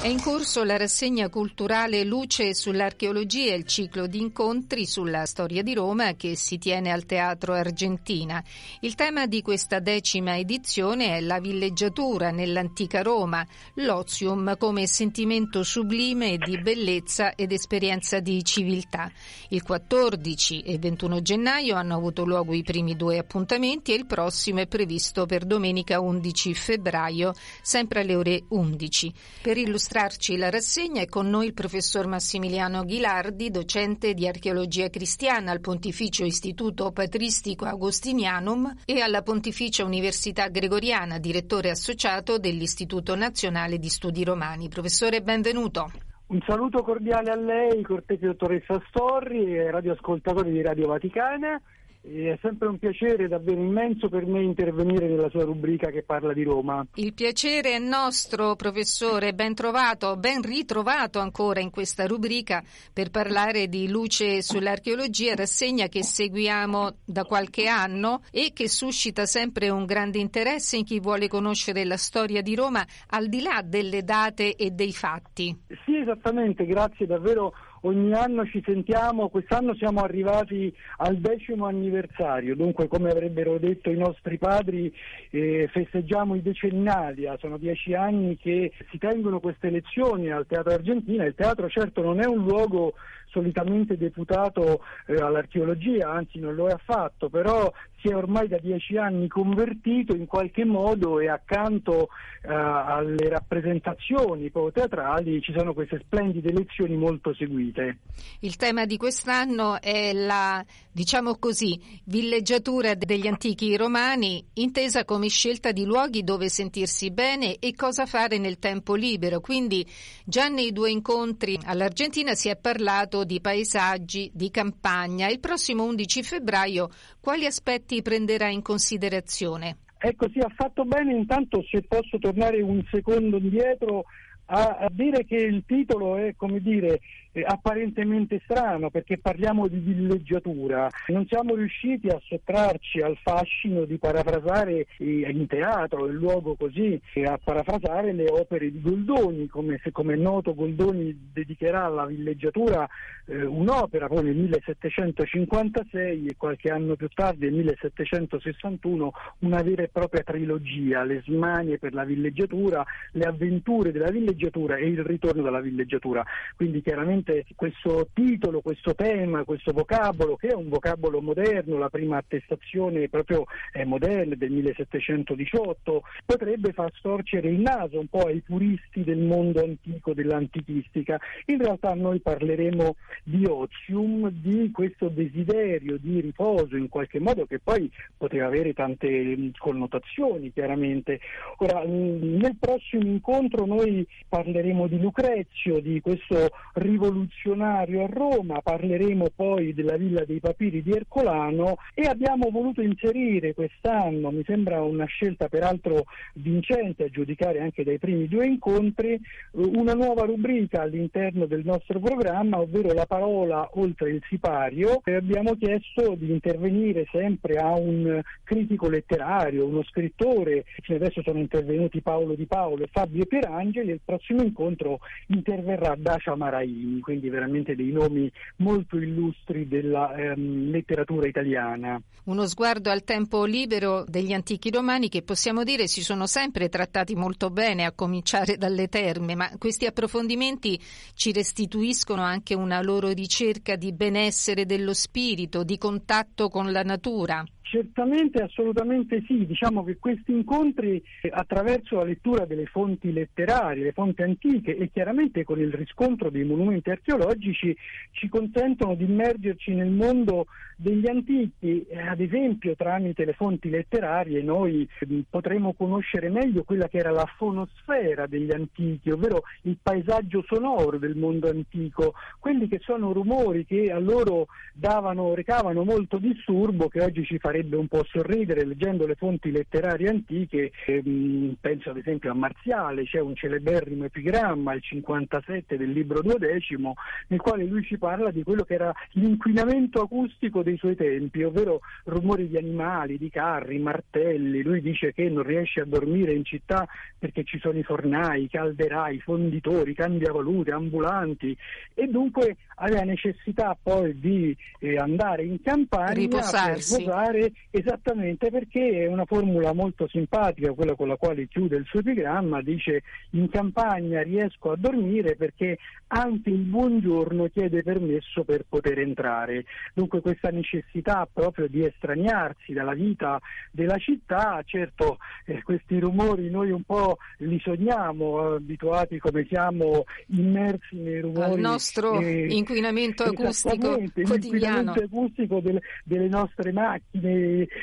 È in corso la rassegna culturale Luce sull'archeologia, il ciclo di incontri sulla storia di Roma che si tiene al Teatro Argentina. Il tema di questa decima edizione è la villeggiatura nell'antica Roma, l'ozium come sentimento sublime di bellezza ed esperienza di civiltà. Il 14 e 21 gennaio hanno avuto luogo i primi due appuntamenti e il prossimo è previsto per domenica 11 febbraio, sempre alle ore 11. Per illustrarci la rassegna è con noi il professor Massimiliano Ghilardi, docente di archeologia cristiana al Pontificio Istituto Patristico Agostinianum e alla Pontificia Università Gregoriana, direttore associato dell'Istituto Nazionale di Studi Romani. Professore, benvenuto. Un saluto cordiale a lei, cortese dottoressa Storri e radioascoltatori di Radio Vaticana è sempre un piacere davvero immenso per me intervenire nella sua rubrica che parla di Roma. Il piacere è nostro, professore, ben trovato, ben ritrovato ancora in questa rubrica per parlare di Luce sull'archeologia, rassegna che seguiamo da qualche anno e che suscita sempre un grande interesse in chi vuole conoscere la storia di Roma al di là delle date e dei fatti. Sì, esattamente, grazie davvero ogni anno ci sentiamo, quest'anno siamo arrivati al decimo anniversario, dunque come avrebbero detto i nostri padri eh, festeggiamo i decennalia, sono dieci anni che si tengono queste lezioni al Teatro Argentina, il teatro certo non è un luogo solitamente deputato eh, all'archeologia, anzi non lo è affatto, però si è ormai da dieci anni convertito in qualche modo e accanto eh, alle rappresentazioni teatrali ci sono queste splendide lezioni molto seguite. Il tema di quest'anno è la, diciamo così, villeggiatura degli antichi romani, intesa come scelta di luoghi dove sentirsi bene e cosa fare nel tempo libero. Quindi già nei due incontri all'Argentina si è parlato di paesaggi, di campagna. Il prossimo 11 febbraio quali aspetti prenderà in considerazione? Ecco, sì, ha fatto bene intanto se posso tornare un secondo indietro a, a dire che il titolo è, come dire, eh, apparentemente strano perché parliamo di villeggiatura. Non siamo riusciti a sottrarci al fascino di parafrasare eh, in teatro, il luogo così, a parafrasare le opere di Goldoni, come, se, come è noto Goldoni dedicherà alla villeggiatura eh, un'opera poi nel 1756 e qualche anno più tardi, nel 1761, una vera e propria trilogia, le smanie per la villeggiatura, le avventure della villeggiatura e il ritorno dalla villeggiatura. Quindi chiaramente sicuramente questo titolo, questo tema, questo vocabolo, che è un vocabolo moderno, la prima attestazione proprio eh, moderna del 1718, potrebbe far storcere il naso un po' ai puristi del mondo antico, dell'antichistica. In realtà noi parleremo di ozium, di questo desiderio di riposo in qualche modo che poi poteva avere tante mm, connotazioni chiaramente. Ora, mm, nel prossimo incontro noi parleremo di Lucrezio, di questo rivoluzionario rivoluzionario a Roma, parleremo poi della Villa dei Papiri di Ercolano e abbiamo voluto inserire quest'anno, mi sembra una scelta peraltro vincente a giudicare anche dai primi due incontri, una nuova rubrica all'interno del nostro programma, ovvero la parola oltre il sipario e abbiamo chiesto di intervenire sempre a un critico letterario, uno scrittore, adesso sono intervenuti Paolo Di Paolo e Fabio Pierangeli e il prossimo incontro interverrà Dacia Maraini quindi veramente dei nomi molto illustri della ehm, letteratura italiana. Uno sguardo al tempo libero degli antichi romani che possiamo dire si sono sempre trattati molto bene, a cominciare dalle terme, ma questi approfondimenti ci restituiscono anche una loro ricerca di benessere dello spirito, di contatto con la natura. Certamente, assolutamente sì. Diciamo che questi incontri eh, attraverso la lettura delle fonti letterarie, le fonti antiche e chiaramente con il riscontro dei monumenti archeologici ci consentono di immergerci nel mondo degli antichi. Eh, ad esempio, tramite le fonti letterarie noi mm, potremo conoscere meglio quella che era la fonosfera degli antichi, ovvero il paesaggio sonoro del mondo antico, quelli che sono rumori che a loro davano, recavano molto disturbo che oggi ci farebbero farebbe un po' sorridere leggendo le fonti letterarie antiche, ehm, penso ad esempio a Marziale, c'è un celeberrimo epigramma, il 57 del libro duodecimo, nel quale lui ci parla di quello che era l'inquinamento acustico dei suoi tempi, ovvero rumori di animali, di carri, martelli, lui dice che non riesce a dormire in città perché ci sono i fornai, i calderai, i fonditori, cambiavalute, ambulanti e dunque aveva necessità poi di eh, andare in campagna Riposarsi. per riposare esattamente perché è una formula molto simpatica, quella con la quale chiude il suo epigramma, dice in campagna riesco a dormire perché anche il buongiorno chiede permesso per poter entrare. Dunque questa necessità proprio di estraniarsi dalla vita della città, certo eh, questi rumori noi un po' li sogniamo, abituati come siamo immersi nei rumori. Al nostro eh, inquinamento acustico quotidiano. L'inquinamento acustico delle, delle nostre macchine,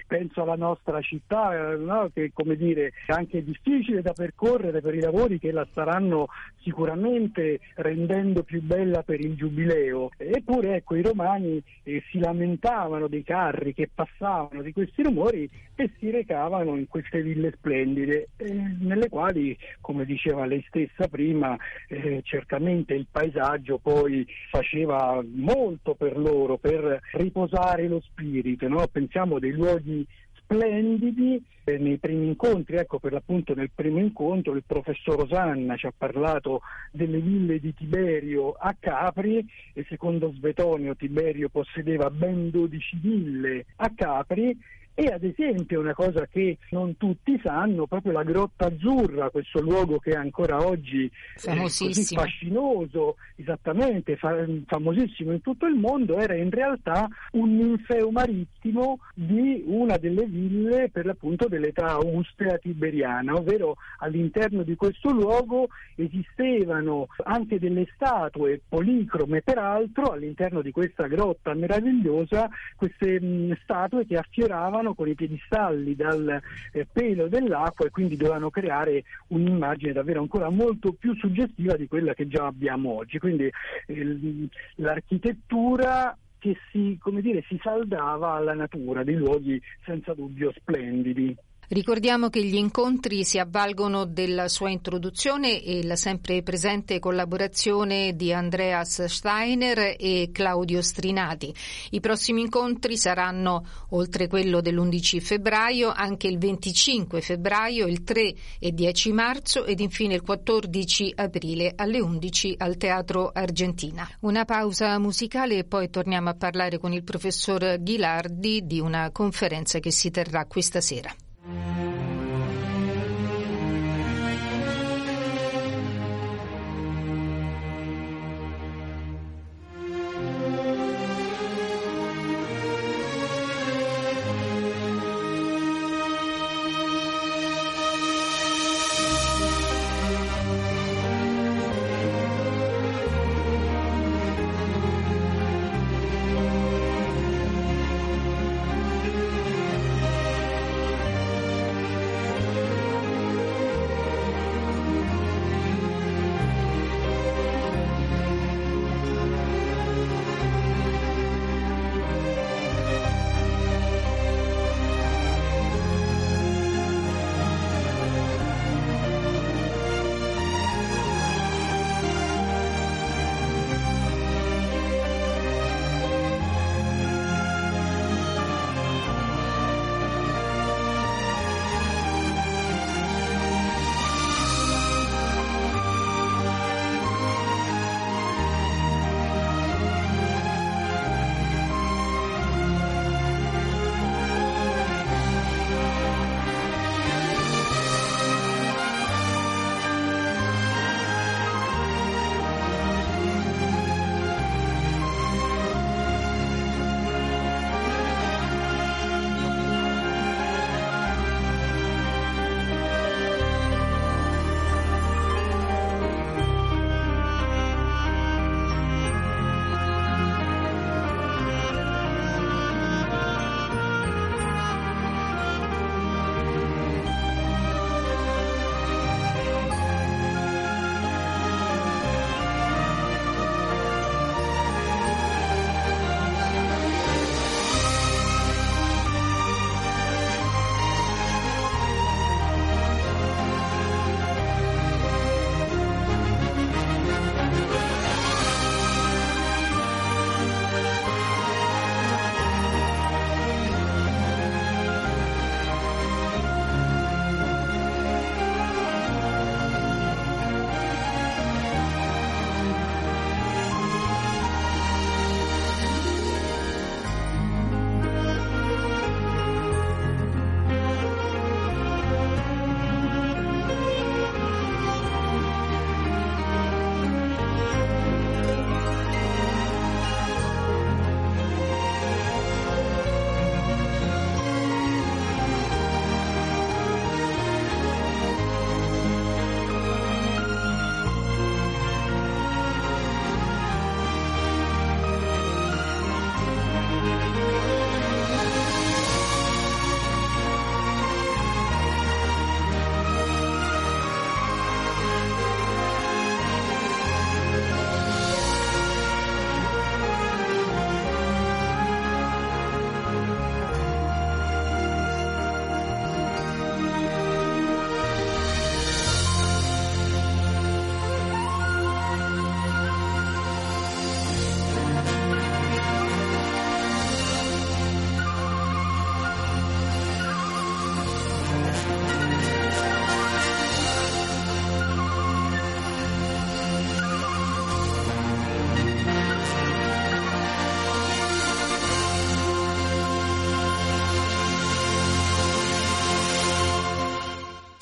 penso alla nostra città, no? che come dire, è anche difficile da percorrere per i lavori che la staranno sicuramente rendendo più bella per il giubileo. Eppure ecco, i romani eh, si lamentavano dei carri che passavano di questi rumori e si recavano in queste ville splendide, eh, nelle quali, come diceva lei stessa prima, eh, certamente il paesaggio poi faceva molto per loro, per riposare lo spirito. No? Pensiamo dei luoghi splendidi eh, nei primi incontri, ecco per l'appunto nel primo incontro il professor Osanna ci ha parlato delle ville di Tiberio a Capri e secondo Svetonio Tiberio possedeva ben 12 ville a Capri e ad esempio una cosa che non tutti sanno, proprio la Grotta Azzurra, questo luogo che è ancora oggi eh, così fascinoso, esattamente fa- famosissimo in tutto il mondo, era in realtà un ninfeo marittimo di una delle ville per l'appunto dell'età austrea tiberiana, ovvero all'interno di questo luogo esistevano anche delle statue policrome peraltro all'interno di questa grotta meravigliosa, queste mh, statue che affioravano venivano con i piedistalli dal eh, pelo dell'acqua e quindi dovevano creare un'immagine davvero ancora molto più suggestiva di quella che già abbiamo oggi. Quindi eh, l'architettura che si, dire, si saldava alla natura, dei luoghi senza dubbio splendidi. Ricordiamo che gli incontri si avvalgono della sua introduzione e la sempre presente collaborazione di Andreas Steiner e Claudio Strinati. I prossimi incontri saranno, oltre quello dell'11 febbraio, anche il 25 febbraio, il 3 e 10 marzo ed infine il 14 aprile alle 11 al Teatro Argentina. Una pausa musicale e poi torniamo a parlare con il professor Ghilardi di una conferenza che si terrà questa sera. Thank you.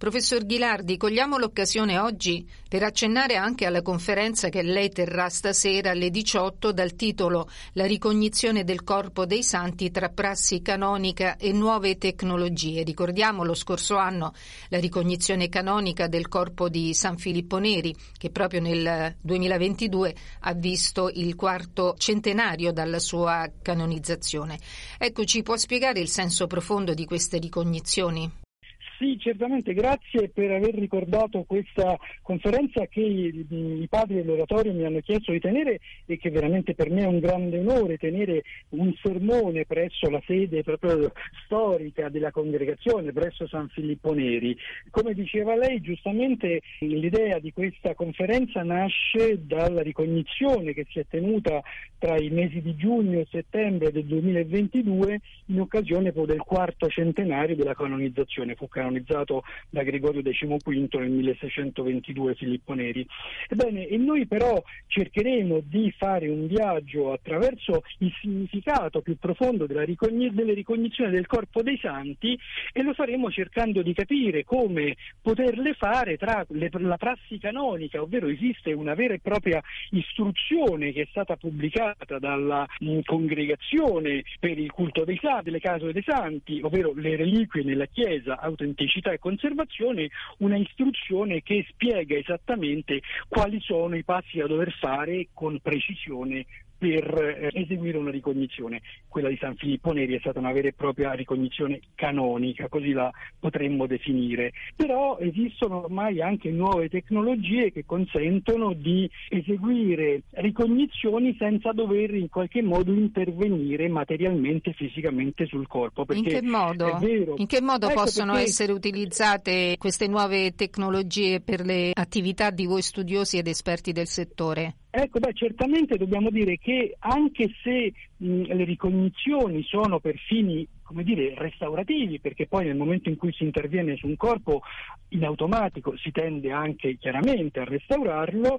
Professor Ghilardi, cogliamo l'occasione oggi per accennare anche alla conferenza che lei terrà stasera alle 18 dal titolo La ricognizione del corpo dei santi tra prassi canonica e nuove tecnologie. Ricordiamo lo scorso anno la ricognizione canonica del corpo di San Filippo Neri, che proprio nel 2022 ha visto il quarto centenario dalla sua canonizzazione. Ecco, ci può spiegare il senso profondo di queste ricognizioni? Sì, certamente, grazie per aver ricordato questa conferenza che i, i padri dell'oratorio mi hanno chiesto di tenere e che veramente per me è un grande onore tenere un sermone presso la sede proprio storica della congregazione, presso San Filippo Neri. Come diceva lei, giustamente l'idea di questa conferenza nasce dalla ricognizione che si è tenuta tra i mesi di giugno e settembre del 2022 in occasione del quarto centenario della canonizzazione. Fu canonizzato da Gregorio XV nel 1622 Filippo Neri. Ebbene, e noi però cercheremo di fare un viaggio attraverso il significato più profondo ricogni- delle ricognizioni del corpo dei santi e lo faremo cercando di capire come poterle fare tra le, la prassi canonica, ovvero esiste una vera e propria istruzione che è stata pubblicata dalla mh, congregazione per il culto dei santi, delle case dei santi, ovvero le reliquie nella Chiesa, autenticità autenticità e conservazione una istruzione che spiega esattamente quali sono i passi da dover fare con precisione per eh, eseguire una ricognizione. Quella di San Filippo Neri è stata una vera e propria ricognizione canonica, così la potremmo definire. Però esistono ormai anche nuove tecnologie che consentono di eseguire ricognizioni senza dover in qualche modo intervenire materialmente, fisicamente sul corpo. In che modo, in che modo ecco possono perché... essere utilizzate queste nuove tecnologie per le attività di voi studiosi ed esperti del settore? Ecco, beh, certamente dobbiamo dire che anche se mh, le ricognizioni sono per fini come dire, restaurativi, perché poi nel momento in cui si interviene su un corpo in automatico si tende anche chiaramente a restaurarlo,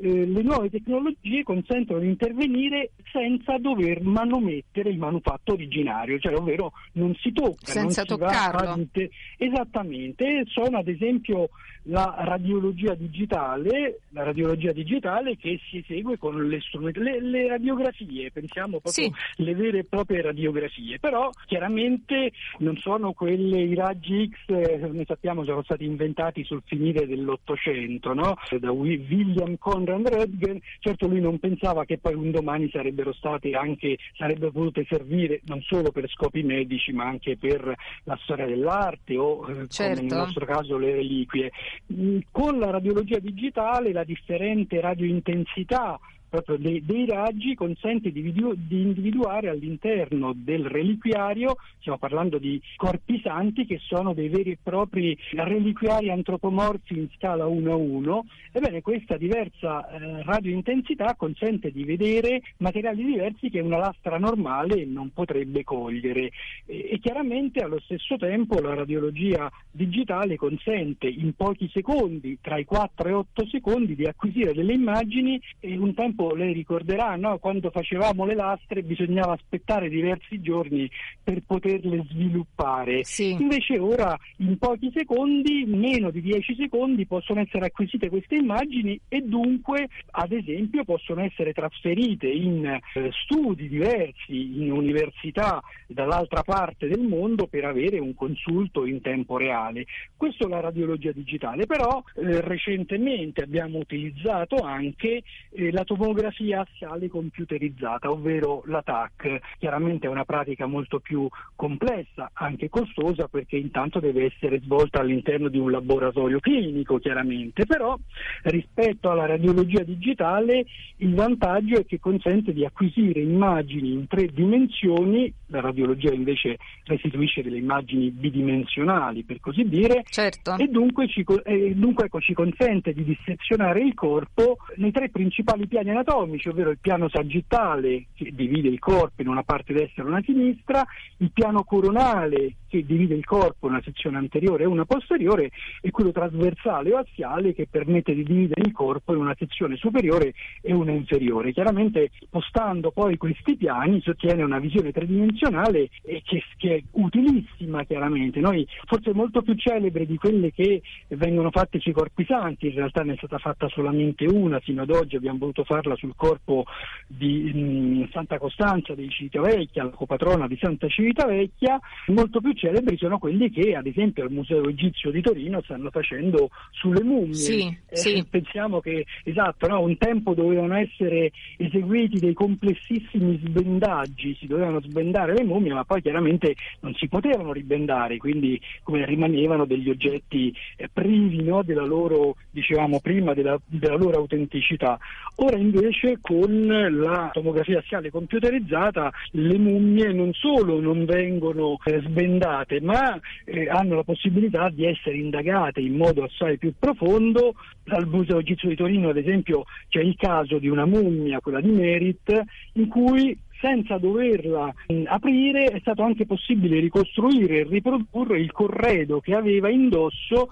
eh, le nuove tecnologie consentono di intervenire senza dover manomettere il manufatto originario, cioè ovvero non si tocca, senza non toccarlo. Si Esattamente, sono ad esempio la radiologia digitale, la radiologia digitale che si esegue con le, le, le radiografie, pensiamo proprio sì. le vere e proprie radiografie, però chiaramente non sono quelle, i raggi X, eh, ne sappiamo sono stati inventati sul finire dell'Ottocento, no? da William Conrad Röntgen, certo lui non pensava che poi un domani sarebbero state anche, sarebbero potute servire non solo per scopi medici ma anche per la storia dell'arte o eh, certo. come nel nostro caso le reliquie. Con la radiologia digitale la differente radiointensità proprio dei, dei raggi consente di, video, di, individuare all'interno del reliquiario, stiamo parlando di corpi santi che sono dei veri e propri reliquiari antropomorfi in scala 1 a 1, ebbene questa diversa eh, radiointensità consente di vedere materiali diversi che una lastra normale non potrebbe cogliere. E, e chiaramente allo stesso tempo la radiologia digitale consente in pochi secondi, tra i 4 e 8 secondi, di acquisire delle immagini e un tempo tempo lei ricorderà, no? quando facevamo le lastre bisognava aspettare diversi giorni per poterle sviluppare. Sì. Invece ora in pochi secondi, meno di 10 secondi, possono essere acquisite queste immagini e dunque, ad esempio, possono essere trasferite in eh, studi diversi, in università dall'altra parte del mondo per avere un consulto in tempo reale. Questo è la radiologia digitale, però eh, recentemente abbiamo utilizzato anche eh, la tomografia tomografia assiale computerizzata, ovvero la TAC. Chiaramente è una pratica molto più complessa, anche costosa, perché intanto deve essere svolta all'interno di un laboratorio clinico, chiaramente, però rispetto alla radiologia digitale il vantaggio è che consente di acquisire immagini in tre dimensioni, la radiologia invece restituisce delle immagini bidimensionali, per così dire, certo. e dunque, ci, e dunque ecco, ci consente di dissezionare il corpo nei tre principali piani anatomici, ovvero il piano sagittale che divide il corpo in una parte destra e una sinistra, il piano coronale che divide il corpo in una sezione anteriore e una posteriore e quello trasversale o assiale che permette di dividere il corpo in una sezione superiore e una inferiore. Chiaramente spostando poi questi piani si ottiene una visione tridimensionale che, che è utilissima chiaramente. Noi forse molto più celebre di quelle che vengono fatte sui corpi santi, in realtà ne è stata fatta solamente una sino ad oggi, abbiamo voluto farla sul corpo di mh, mm, Santa Costanza di Civitavecchia, la copatrona di Santa Civitavecchia, molto più celebri sono quelli che ad esempio al Museo Egizio di Torino stanno facendo sulle mummie. Sì, eh, sì. Pensiamo che esatto, no? un tempo dovevano essere eseguiti dei complessissimi sbendaggi, si dovevano sbendare le mummie, ma poi chiaramente non si potevano ribendare, quindi come rimanevano degli oggetti eh, privi no? della loro, dicevamo prima, della, della loro autenticità. Ora invece con la tomografia assiale computerizzata le mummie non solo non vengono eh, sbendate, ma eh, hanno la possibilità di essere indagate in modo assai più profondo. Al Museo Egizio di Torino, ad esempio, c'è il caso di una mummia, quella di Merit, in cui senza doverla mh, aprire è stato anche possibile ricostruire e riprodurre il corredo che aveva indosso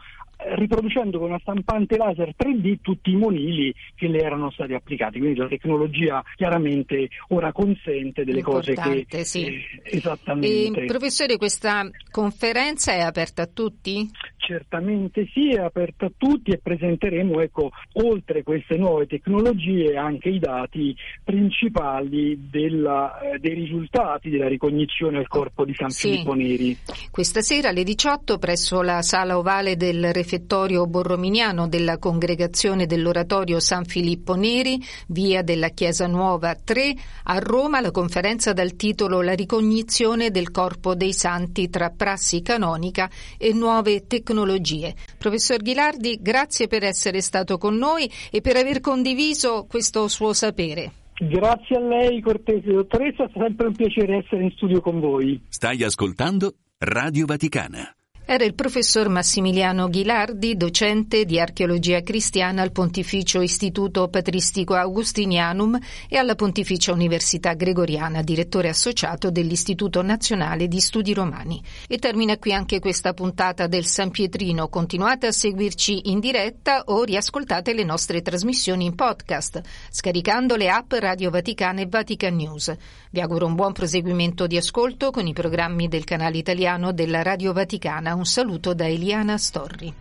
riproducendo con una stampante laser 3D tutti i monili che le erano stati applicati. Quindi la tecnologia chiaramente ora consente delle Importante, cose che sì. eh, esattamente. E, professore, questa conferenza è aperta a tutti? Certamente sì, è aperta a tutti e presenteremo ecco, oltre queste nuove tecnologie anche i dati principali della, eh, dei risultati della ricognizione al corpo di San Sì. Filippo Neri. Questa sera alle 18 presso la sala ovale del refettorio borrominiano della congregazione dell'oratorio San Filippo Neri, via della Chiesa Nuova 3, a Roma la conferenza dal titolo La ricognizione del corpo dei santi tra prassi canonica e nuove tecnologie. Professor Ghilardi, grazie per essere stato con noi e per aver condiviso questo suo sapere. Grazie a lei, cortese dottoressa, è sempre un piacere essere in studio con voi. Stai ascoltando Radio Vaticana. Era il professor Massimiliano Ghilardi, docente di archeologia cristiana al Pontificio Istituto Patristico Augustinianum e alla Pontificia Università Gregoriana, direttore associato dell'Istituto Nazionale di Studi Romani. E termina qui anche questa puntata del San Pietrino. Continuate a seguirci in diretta o riascoltate le nostre trasmissioni in podcast, scaricando le app Radio Vaticana e Vatican News. Vi auguro un buon proseguimento di ascolto con i programmi del canale italiano della Radio Vaticana. Un saluto da Eliana Storri.